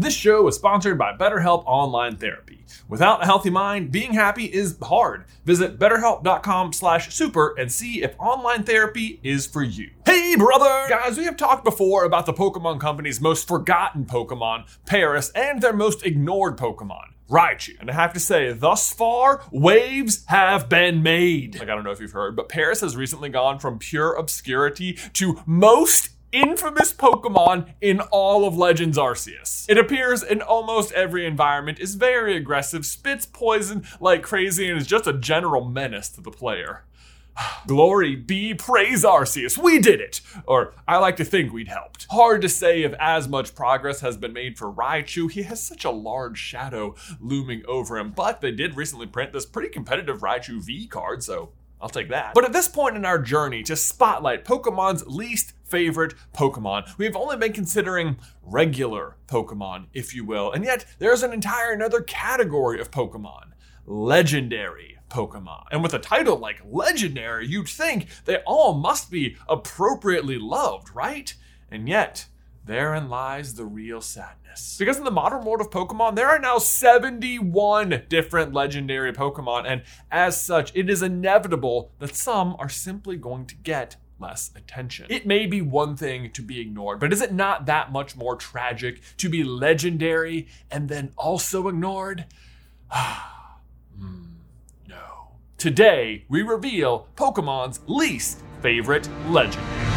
This show is sponsored by BetterHelp Online Therapy. Without a healthy mind, being happy is hard. Visit betterhelp.com slash super and see if online therapy is for you. Hey, brother! Guys, we have talked before about the Pokemon Company's most forgotten Pokemon, Paras, and their most ignored Pokemon. Raichu. And I have to say, thus far, waves have been made. Like, I don't know if you've heard, but Paras has recently gone from pure obscurity to most infamous Pokemon in all of Legends Arceus. It appears in almost every environment, is very aggressive, spits poison like crazy, and is just a general menace to the player. Glory be praise Arceus, we did it! Or I like to think we'd helped. Hard to say if as much progress has been made for Raichu, he has such a large shadow looming over him, but they did recently print this pretty competitive Raichu V card, so I'll take that. But at this point in our journey to spotlight Pokemon's least favorite Pokemon, we've only been considering regular Pokemon, if you will, and yet there's an entire another category of Pokemon legendary Pokemon. And with a title like Legendary, you'd think they all must be appropriately loved, right? And yet, therein lies the real sadness. Because in the modern world of Pokemon, there are now 71 different legendary Pokemon, and as such, it is inevitable that some are simply going to get less attention. It may be one thing to be ignored, but is it not that much more tragic to be legendary and then also ignored? Hmm, no. Today, we reveal Pokemon's least favorite legendary.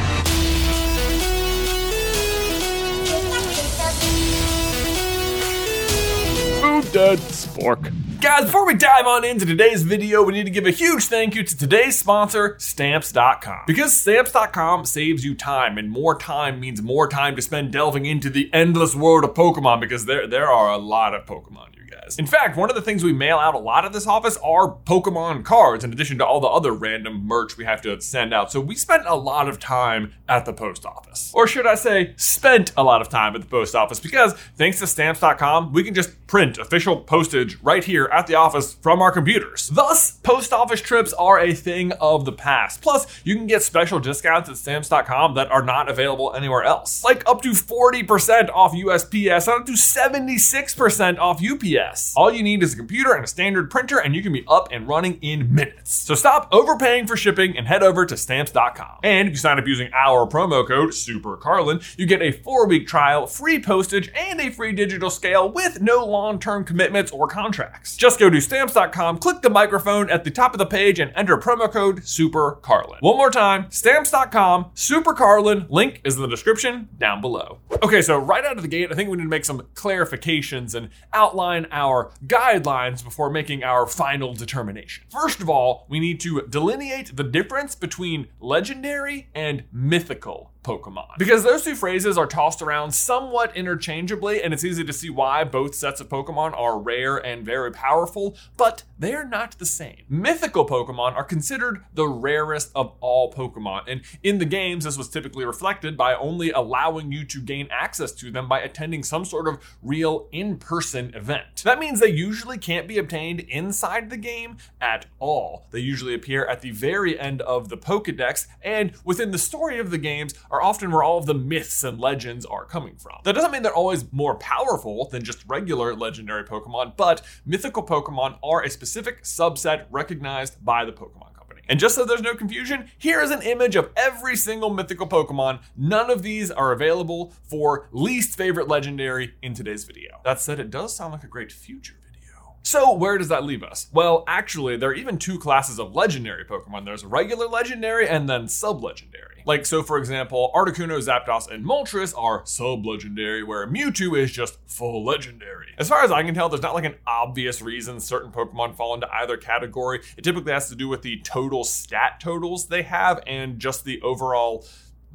Dead spork. Guys, before we dive on into today's video, we need to give a huge thank you to today's sponsor, Stamps.com. Because Stamps.com saves you time, and more time means more time to spend delving into the endless world of Pokemon, because there, there are a lot of Pokemon, you guys. In fact, one of the things we mail out a lot of this office are Pokemon cards, in addition to all the other random merch we have to send out. So we spent a lot of time at the post office. Or should I say, spent a lot of time at the post office, because thanks to Stamps.com, we can just print official postage right here at the office from our computers. Thus, post office trips are a thing of the past. Plus, you can get special discounts at stamps.com that are not available anywhere else. Like up to 40% off USPS and up to 76% off UPS. All you need is a computer and a standard printer and you can be up and running in minutes. So stop overpaying for shipping and head over to stamps.com. And if you sign up using our promo code SUPERCARLIN, you get a 4-week trial, free postage, and a free digital scale with no long-term commitments or contracts. Just go to stamps.com, click the microphone at the top of the page, and enter promo code SUPERCARLIN. One more time, stamps.com, SUPERCARLIN. Link is in the description down below. Okay, so right out of the gate, I think we need to make some clarifications and outline our guidelines before making our final determination. First of all, we need to delineate the difference between legendary and mythical Pokemon. Because those two phrases are tossed around somewhat interchangeably, and it's easy to see why both sets of Pokemon are rare and very powerful, but they are not the same. Mythical Pokemon are considered the rarest of all Pokemon, and in the games, this was typically reflected by only allowing you to gain access to them by attending some sort of real in person event. That means they usually can't be obtained inside the game at all. They usually appear at the very end of the Pokedex, and within the story of the games, are often where all of the myths and legends are coming from. That doesn't mean they're always more powerful than just regular legendary Pokemon, but mythical Pokemon are a specific subset recognized by the Pokemon Company. And just so there's no confusion, here is an image of every single mythical Pokemon. None of these are available for least favorite legendary in today's video. That said, it does sound like a great future video. So, where does that leave us? Well, actually, there are even two classes of legendary Pokemon. There's regular legendary and then sub-legendary. Like, so for example, Articuno, Zapdos, and Moltres are sub-legendary, where Mewtwo is just full legendary. As far as I can tell, there's not like an obvious reason certain Pokemon fall into either category. It typically has to do with the total stat totals they have and just the overall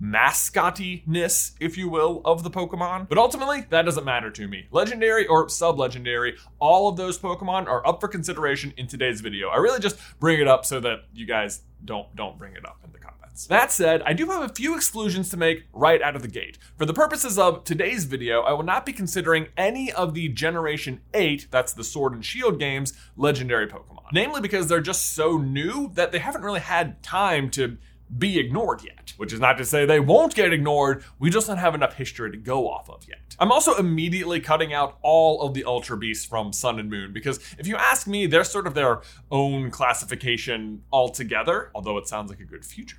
mascotiness, if you will, of the Pokemon. But ultimately, that doesn't matter to me. Legendary or sub-legendary, all of those Pokemon are up for consideration in today's video. I really just bring it up so that you guys don't don't bring it up in the. That said, I do have a few exclusions to make right out of the gate. For the purposes of today's video, I will not be considering any of the Generation 8, that's the Sword and Shield games, legendary Pokemon. Namely because they're just so new that they haven't really had time to be ignored yet, which is not to say they won't get ignored. We just don't have enough history to go off of yet. I'm also immediately cutting out all of the Ultra Beasts from Sun and Moon because if you ask me, they're sort of their own classification altogether, although it sounds like a good future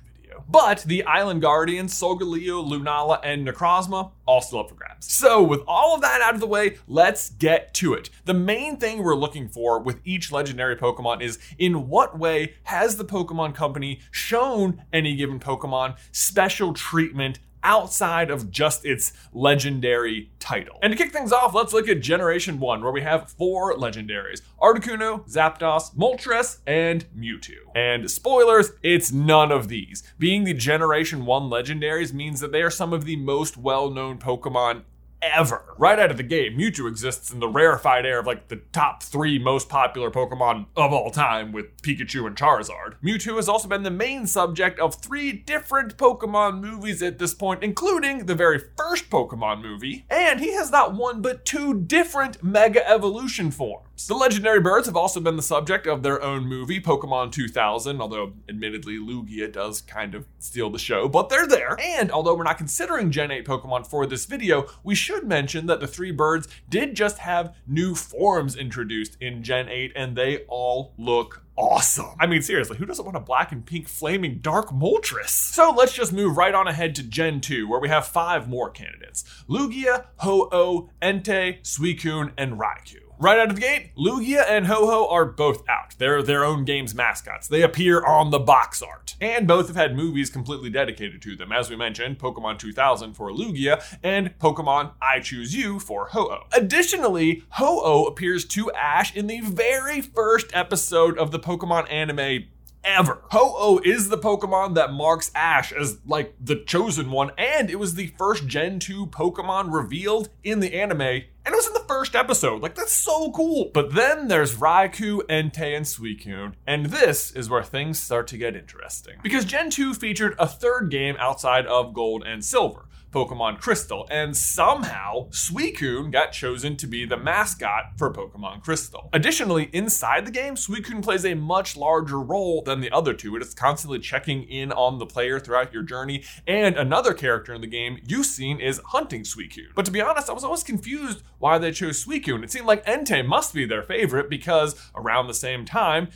But the Island Guardians, Solgaleo, Lunala, and Necrozma, all still up for grabs. So, with all of that out of the way, let's get to it. The main thing we're looking for with each legendary Pokemon is in what way has the Pokemon Company shown any given Pokemon special treatment outside of just its legendary title. And to kick things off, let's look at Generation 1, where we have four legendaries Articuno, Zapdos, Moltres, and Mewtwo. And spoilers, it's none of these. Being the Generation 1 legendaries means that they are some of the most well known Pokemon ever. Right out of the gate, Mewtwo exists in the rarefied air of like the top three most popular Pokemon of all time with Pikachu and Charizard. Mewtwo has also been the main subject of three different Pokemon movies at this point, including the very first Pokemon movie, and he has not one but two different Mega Evolution forms. The legendary birds have also been the subject of their own movie, Pokemon 2000, although admittedly Lugia does kind of steal the show, but they're there. And although we're not considering Gen 8 Pokemon for this video, we should mention that the three birds did just have new forms introduced in Gen 8, and they all look awesome. I mean, seriously, who doesn't want a black and pink flaming dark Moltres? So let's just move right on ahead to Gen 2, where we have five more candidates Lugia, Ho-Oh, Entei, Suicune, and Raikou. Right out of the gate, Lugia and Ho-Oh are both out. They're their own game's mascots. They appear on the box art. And both have had movies completely dedicated to them. As we mentioned, Pokemon 2000 for Lugia and Pokemon I Choose You for Ho-Oh. Additionally, Ho-Oh appears to Ash in the very first episode of the Pokemon anime ever. Ho-Oh is the Pokemon that marks Ash as like the chosen one, and it was the first Gen 2 Pokemon revealed in the anime, and it was in the first episode. Like, that's so cool. But then there's Raikou, Entei, and Suicune, and this is where things start to get interesting. Because Gen 2 featured a third game outside of Gold and Silver. Pokemon Crystal, and somehow Suicune got chosen to be the mascot for Pokemon Crystal. Additionally, inside the game, Suicune plays a much larger role than the other two. It is constantly checking in on the player throughout your journey, and another character in the game Eusine is hunting Suicune. But to be honest, I was always confused why they chose Suicune. It seemed like Entei must be their favorite because around the same time,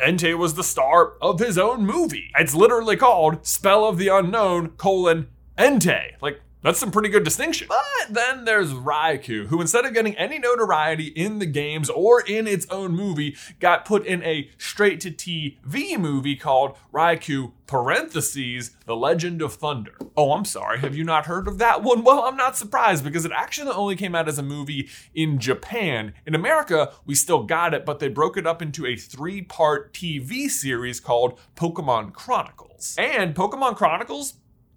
Entei was the star of his own movie. It's literally called Spell of the Unknown, colon, Entei. Like, that's some pretty good distinction. But then there's Raikou, who instead of getting any notoriety in the games or in its own movie, got put in a straight to TV movie called Raikou parentheses The Legend of Thunder. Oh, I'm sorry. Have you not heard of that one? Well, I'm not surprised because it actually only came out as a movie in Japan. In America, we still got it, but they broke it up into a three-part TV series called Pokemon Chronicles. And Pokemon Chronicles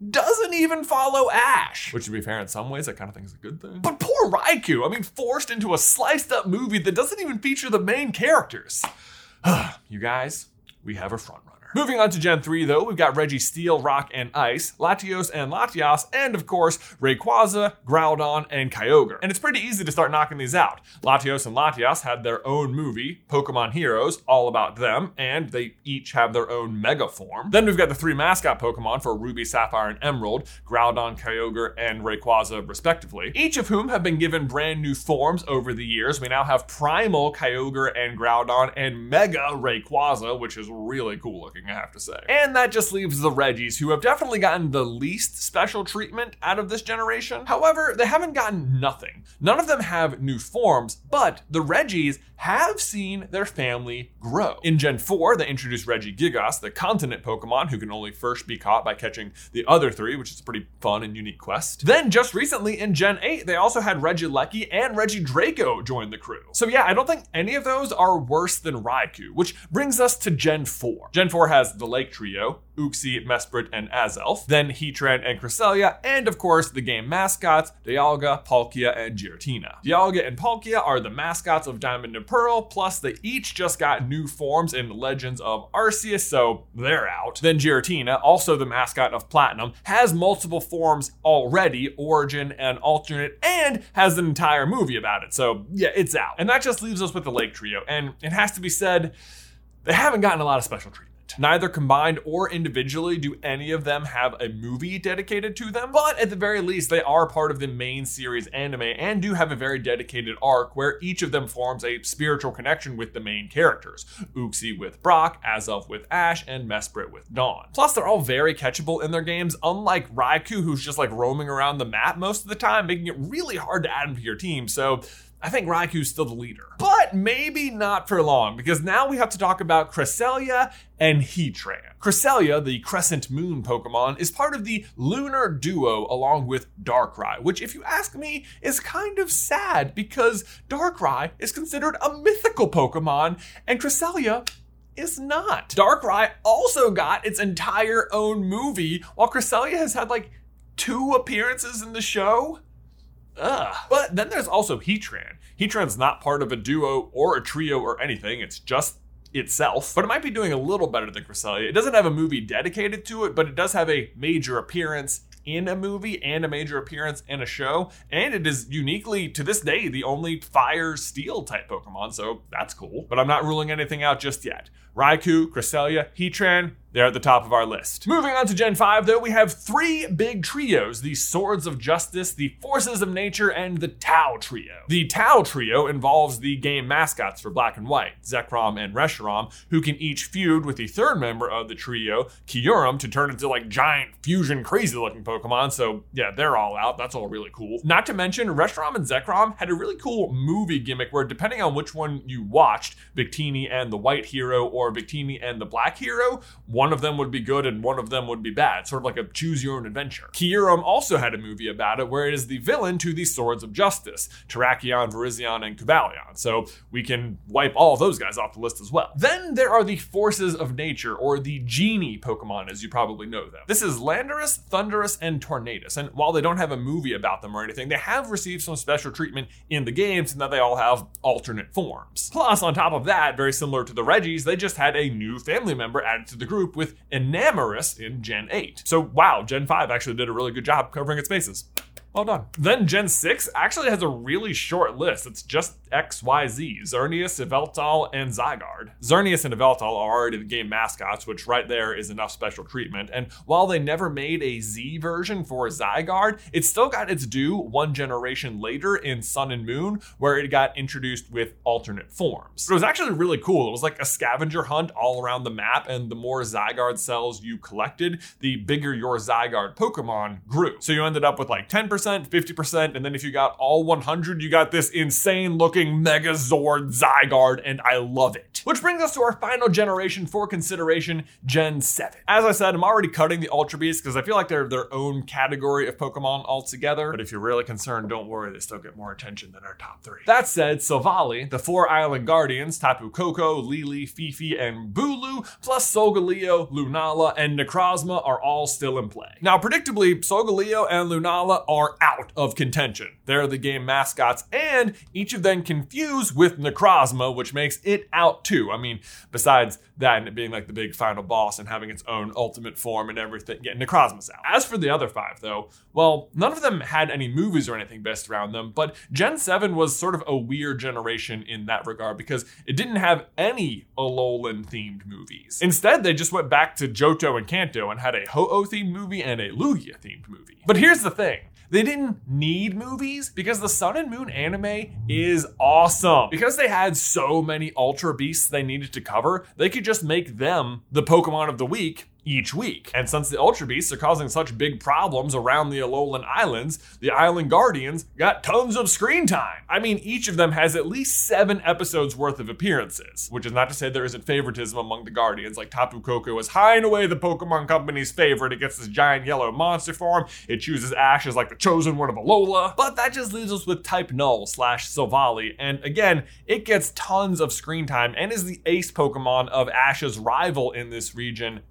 doesn't even follow Ash. Which, to be fair, in some ways, I kind of think is a good thing. But poor Raikou, I mean, forced into a sliced up movie that doesn't even feature the main characters. you guys, we have a front Moving on to Gen 3, though, we've got Registeel, Rock, and Ice, Latios and Latias, and of course, Rayquaza, Groudon, and Kyogre. And it's pretty easy to start knocking these out. Latios and Latias had their own movie, Pokemon Heroes, all about them, and they each have their own mega form. Then we've got the three mascot Pokemon for Ruby, Sapphire, and Emerald, Groudon, Kyogre, and Rayquaza, respectively, each of whom have been given brand new forms over the years. We now have Primal Kyogre and Groudon, and Mega Rayquaza, which is really cool looking. I have to say. And that just leaves the Regis, who have definitely gotten the least special treatment out of this generation. However, they haven't gotten nothing. None of them have new forms, but the Regis have seen their family grow. In Gen 4, they introduced Regigigas, the continent Pokemon who can only first be caught by catching the other three, which is a pretty fun and unique quest. Then, just recently in Gen 8, they also had Regieleki and Regidrago join the crew. So, yeah, I don't think any of those are worse than Raikou, which brings us to Gen 4. Gen 4 has the Lake Trio, Uxie, Mesprit, and Azelf, then Heatran and Cresselia, and of course the game mascots, Dialga, Palkia, and Giratina. Dialga and Palkia are the mascots of Diamond and Pearl, plus they each just got new forms in Legends of Arceus, so they're out. Then Giratina, also the mascot of Platinum, has multiple forms already, Origin and Alternate, and has an entire movie about it, so yeah, it's out. And that just leaves us with the Lake Trio, and it has to be said, they haven't gotten a lot of special treatment. Neither combined or individually do any of them have a movie dedicated to them, but at the very least, they are part of the main series anime and do have a very dedicated arc where each of them forms a spiritual connection with the main characters Uxie with Brock, Azelf with Ash, and Mesprit with Dawn. Plus, they're all very catchable in their games, unlike Raikou, who's just like roaming around the map most of the time, making it really hard to add him to your team. So, I think Raikou's still the leader. But maybe not for long, because now we have to talk about Cresselia and Heatran. Cresselia, the Crescent Moon Pokemon, is part of the Lunar Duo along with Darkrai, which, if you ask me, is kind of sad because Darkrai is considered a mythical Pokemon and Cresselia is not. Darkrai also got its entire own movie, while Cresselia has had like two appearances in the show. Ugh. But then there's also Heatran. Heatran's not part of a duo or a trio or anything, it's just itself, but it might be doing a little better than Cresselia. It doesn't have a movie dedicated to it, but it does have a major appearance in a movie and a major appearance in a show, and it is uniquely to this day the only fire steel type Pokemon, so that's cool. But I'm not ruling anything out just yet. Raikou, Cresselia, Heatran, they're at the top of our list. Moving on to Gen 5, though, we have three big trios the Swords of Justice, the Forces of Nature, and the Tao Trio. The Tao Trio involves the game mascots for Black and White, Zekrom and Reshiram, who can each feud with the third member of the trio, Kyurem, to turn into like giant fusion crazy looking Pokemon. So, yeah, they're all out. That's all really cool. Not to mention, Reshiram and Zekrom had a really cool movie gimmick where, depending on which one you watched, Victini and the White Hero or Victini and the Black Hero, one of them would be good and one of them would be bad, sort of like a choose your own adventure. Kyurem also had a movie about it where it is the villain to the Swords of Justice, Terrakion, Virizion, and Cobalion. So we can wipe all those guys off the list as well. Then there are the Forces of Nature, or the Genie Pokemon, as you probably know them. This is Landorus, Thundurus, and Tornadus, and while they don't have a movie about them or anything, they have received some special treatment in the games in that they all have alternate forms. Plus, on top of that, very similar to the Regis, they just had a new family member added to the group with Enamorus in Gen 8. So, wow, Gen 5 actually did a really good job covering its bases. Well done. Then Gen 6 actually has a really short list. It's just XYZ, Xerneas, Yveltal, and Zygarde. Xerneas and Yveltal are already the game mascots, which right there is enough special treatment. And while they never made a Z version for Zygarde, it still got its due one generation later in Sun and Moon, where it got introduced with alternate forms. It was actually really cool. It was like a scavenger hunt all around the map, and the more Zygarde cells you collected, the bigger your Zygarde Pokemon grew. So you ended up with like 10% 50%, and then if you got all 100, you got this insane looking Megazord Zygarde, and I love it. Which brings us to our final generation for consideration, Gen 7. As I said, I'm already cutting the Ultra Beasts because I feel like they're their own category of Pokemon altogether. But if you're really concerned, don't worry, they still get more attention than our top three. That said, Silvally, the four Island Guardians, Tapu Koko, Lili, Fifi, and Bulu, plus Solgaleo, Lunala, and Necrozma are all still in play. Now, predictably, Solgaleo and Lunala are out of contention. They're the game mascots, and each of them confuse with Necrozma, which makes it out too. I mean, besides that and it being like the big final boss and having its own ultimate form and everything, yeah, Necrozma's out. As for the other five, though, well, none of them had any movies or anything based around them, but Gen 7 was sort of a weird generation in that regard because it didn't have any Alolan themed movies. Instead, they just went back to Johto and Kanto and had a Ho-Oh themed movie and a Lugia themed movie. But here's the thing they didn't need movies because the Sun and Moon anime is awesome. Because they had so many Ultra Beasts they needed to cover, they could just make them the Pokemon of the week each week. And since the Ultra Beasts are causing such big problems around the Alolan Islands, the Island Guardians got tons of screen time. I mean, each of them has at least seven episodes worth of appearances, which is not to say there isn't favoritism among the Guardians. Like Tapu Koko is high and away the Pokemon Company's favorite. It gets this giant yellow monster form. It chooses Ash as like the chosen one of Alola. But that just leaves us with Type Null slash Silvally. And again, it gets tons of screen time and is the ace Pokemon of Ash's rival in this region,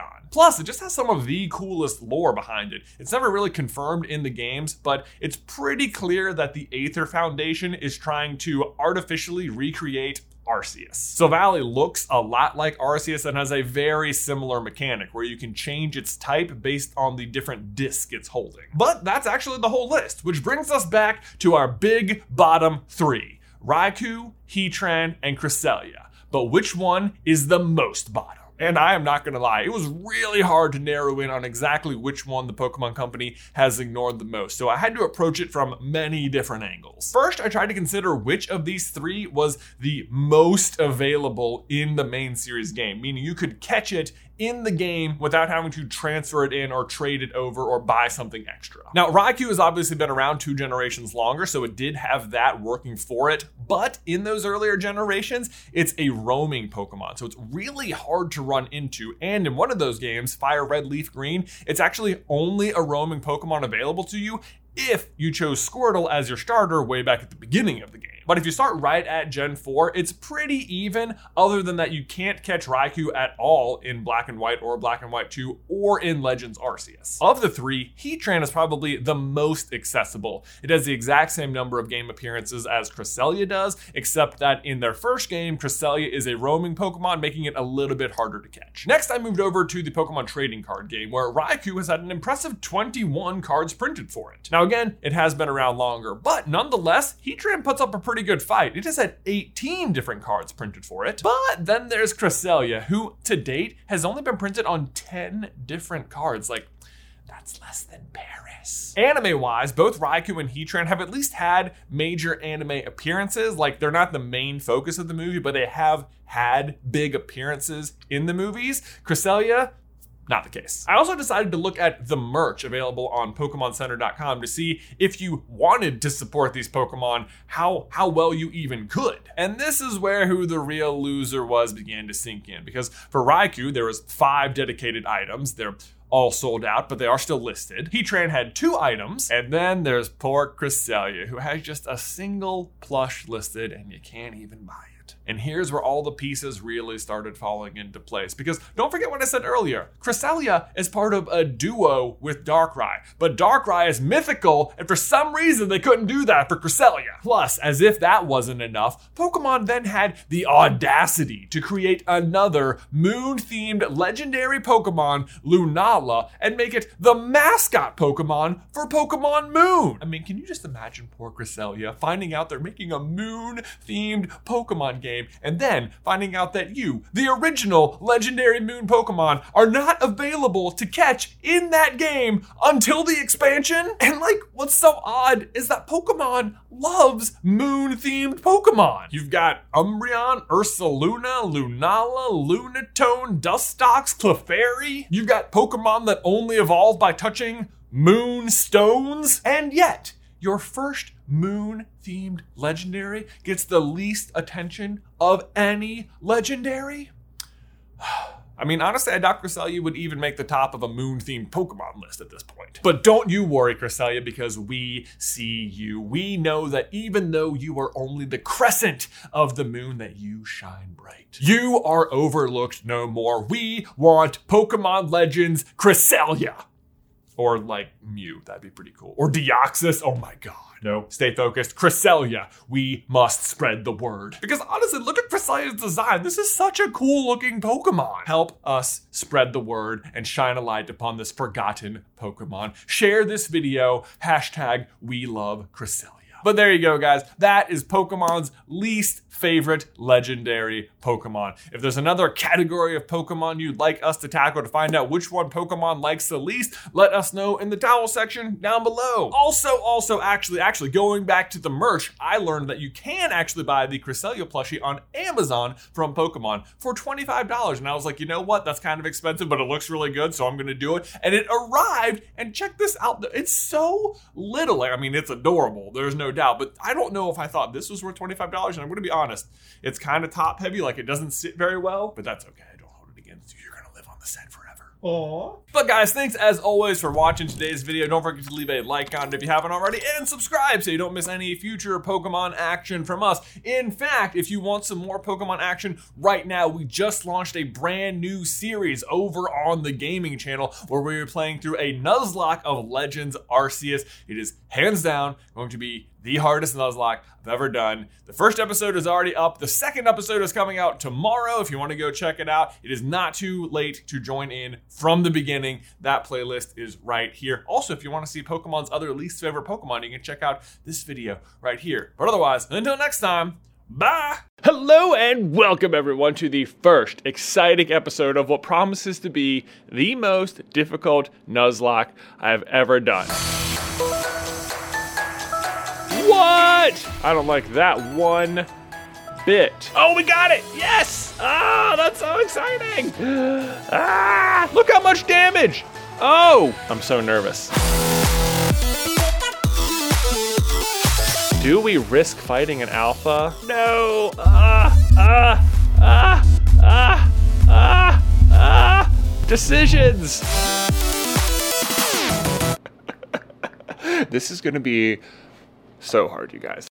Gladion. Plus, it just has some of the coolest lore behind it. It's never really confirmed in the games, but it's pretty clear that the Aether Foundation is trying to artificially recreate Arceus. Silvally looks a lot like Arceus and has a very similar mechanic where you can change its type based on the different disc it's holding. But that's actually the whole list, which brings us back to our big bottom three Raikou, Heatran, and Cresselia. But which one is the most bottom? And I am not going to lie, it was really hard to narrow in on exactly which one the Pokemon Company has ignored the most. So I had to approach it from many different angles. First, I tried to consider which of these three was the most available in the main series game, meaning you could catch it in the game without having to transfer it in or trade it over or buy something extra. Now, Raikou has obviously been around two generations longer, so it did have that working for it, but in those earlier generations, it's a roaming Pokemon, so it's really hard to run into. And in one of those games, Fire Red Leaf Green, it's actually only a roaming Pokemon available to you if you chose Squirtle as your starter way back at the beginning of the game. But if you start right at Gen 4, it's pretty even, other than that you can't catch Raikou at all in Black and White or Black and White 2 or in Legends Arceus. Of the three, Heatran is probably the most accessible. It has the exact same number of game appearances as Cresselia does, except that in their first game, Cresselia is a roaming Pokemon, making it a little bit harder to catch. Next, I moved over to the Pokemon trading card game, where Raikou has had an impressive 21 cards printed for it. Now, again, it has been around longer, but nonetheless, Heatran puts up a pretty good fight. It has had 18 different cards printed for it. But then there's Cresselia, who to date has only been printed on 10 different cards. Like, that's less than Paras. Anime wise, both Raikou and Heatran have at least had major anime appearances. Like, they're not the main focus of the movie, but they have had big appearances in the movies. Cresselia, not the case. I also decided to look at the merch available on PokemonCenter.com to see if you wanted to support these Pokemon, how how well you even could. And this is where who the real loser was began to sink in because for Raikou there was five dedicated items. They're all sold out, but they are still listed. Heatran had two items, and then there's poor Cresselia, who has just a single plush listed, and you can't even buy it. And here's where all the pieces really started falling into place. Because don't forget what I said earlier Cresselia is part of a duo with Darkrai, but Darkrai is mythical, and for some reason they couldn't do that for Cresselia. Plus, as if that wasn't enough, Pokemon then had the audacity to create another moon themed legendary Pokemon, Lunala, and make it the mascot Pokemon for Pokemon Moon. I mean, can you just imagine poor Cresselia finding out they're making a moon themed Pokemon game and then finding out that you, the original legendary moon Pokemon, are not available to catch in that game until the expansion? And like, what's so odd is that Pokemon loves moon themed Pokemon. You've got Umbreon, Ursaluna, Lunala, Lunatone, Dustox, Clefairy. You've got Pokemon that only evolve by touching moon stones. And yet, your first moon themed legendary gets the least attention of any legendary? I mean, honestly, I doubt Cresselia would even make the top of a moon themed Pokemon list at this point. But don't you worry, Cresselia, because we see you. We know that even though you are only the crescent of the moon, that you shine bright. You are overlooked no more. We want Pokemon Legends Cresselia. Or like Mew, that'd be pretty cool. Or Deoxys, oh my god. No, stay focused. Cresselia, we must spread the word. Because honestly, look at Cresselia's design. This is such a cool looking Pokemon. Help us spread the word and shine a light upon this forgotten Pokemon. Share this video, hashtag we love Cresselia. But there you go, guys. That is Pokemon's least favorite legendary Pokemon. If there's another category of Pokemon you'd like us to tackle to find out which one Pokemon likes the least, let us know in the towel section down below. Also, also, actually, actually, going back to the merch, I learned that you can actually buy the Cresselia plushie on Amazon from Pokemon for $25. And I was like, you know what? That's kind of expensive, but it looks really good, so I'm gonna do it. And it arrived, and check this out. It's so little. I mean, it's adorable. There's no doubt. But I don't know if I thought this was worth $25, and I'm gonna be honest. It's kind of top heavy, like it doesn't sit very well, but that's okay. I don't hold it against you. You're gonna live on the set forever. Aww. But guys, thanks as always for watching today's video. Don't forget to leave a like on it if you haven't already, and subscribe so you don't miss any future Pokemon action from us. In fact, if you want some more Pokemon action right now, we just launched a brand new series over on the gaming channel where we are playing through a Nuzlocke of Legends Arceus. It is hands down going to be the hardest Nuzlocke I've ever done. The first episode is already up. The second episode is coming out tomorrow. If you want to go check it out, it is not too late to join in from the beginning. That playlist is right here. Also, if you want to see Pokemon's other least favorite Pokemon, you can check out this video right here. But otherwise, until next time, Bye. Hello and welcome everyone to the first exciting episode of what promises to be the most difficult Nuzlocke I've ever done. What? I don't like that one bit. Oh, we got it! Yes! Ah, that's so exciting! Ah, look how much damage! Oh, I'm so nervous. Do we risk fighting an alpha? No. Ah, ah, ah, ah, ah, ah. Decisions. this is going to be so hard, you guys.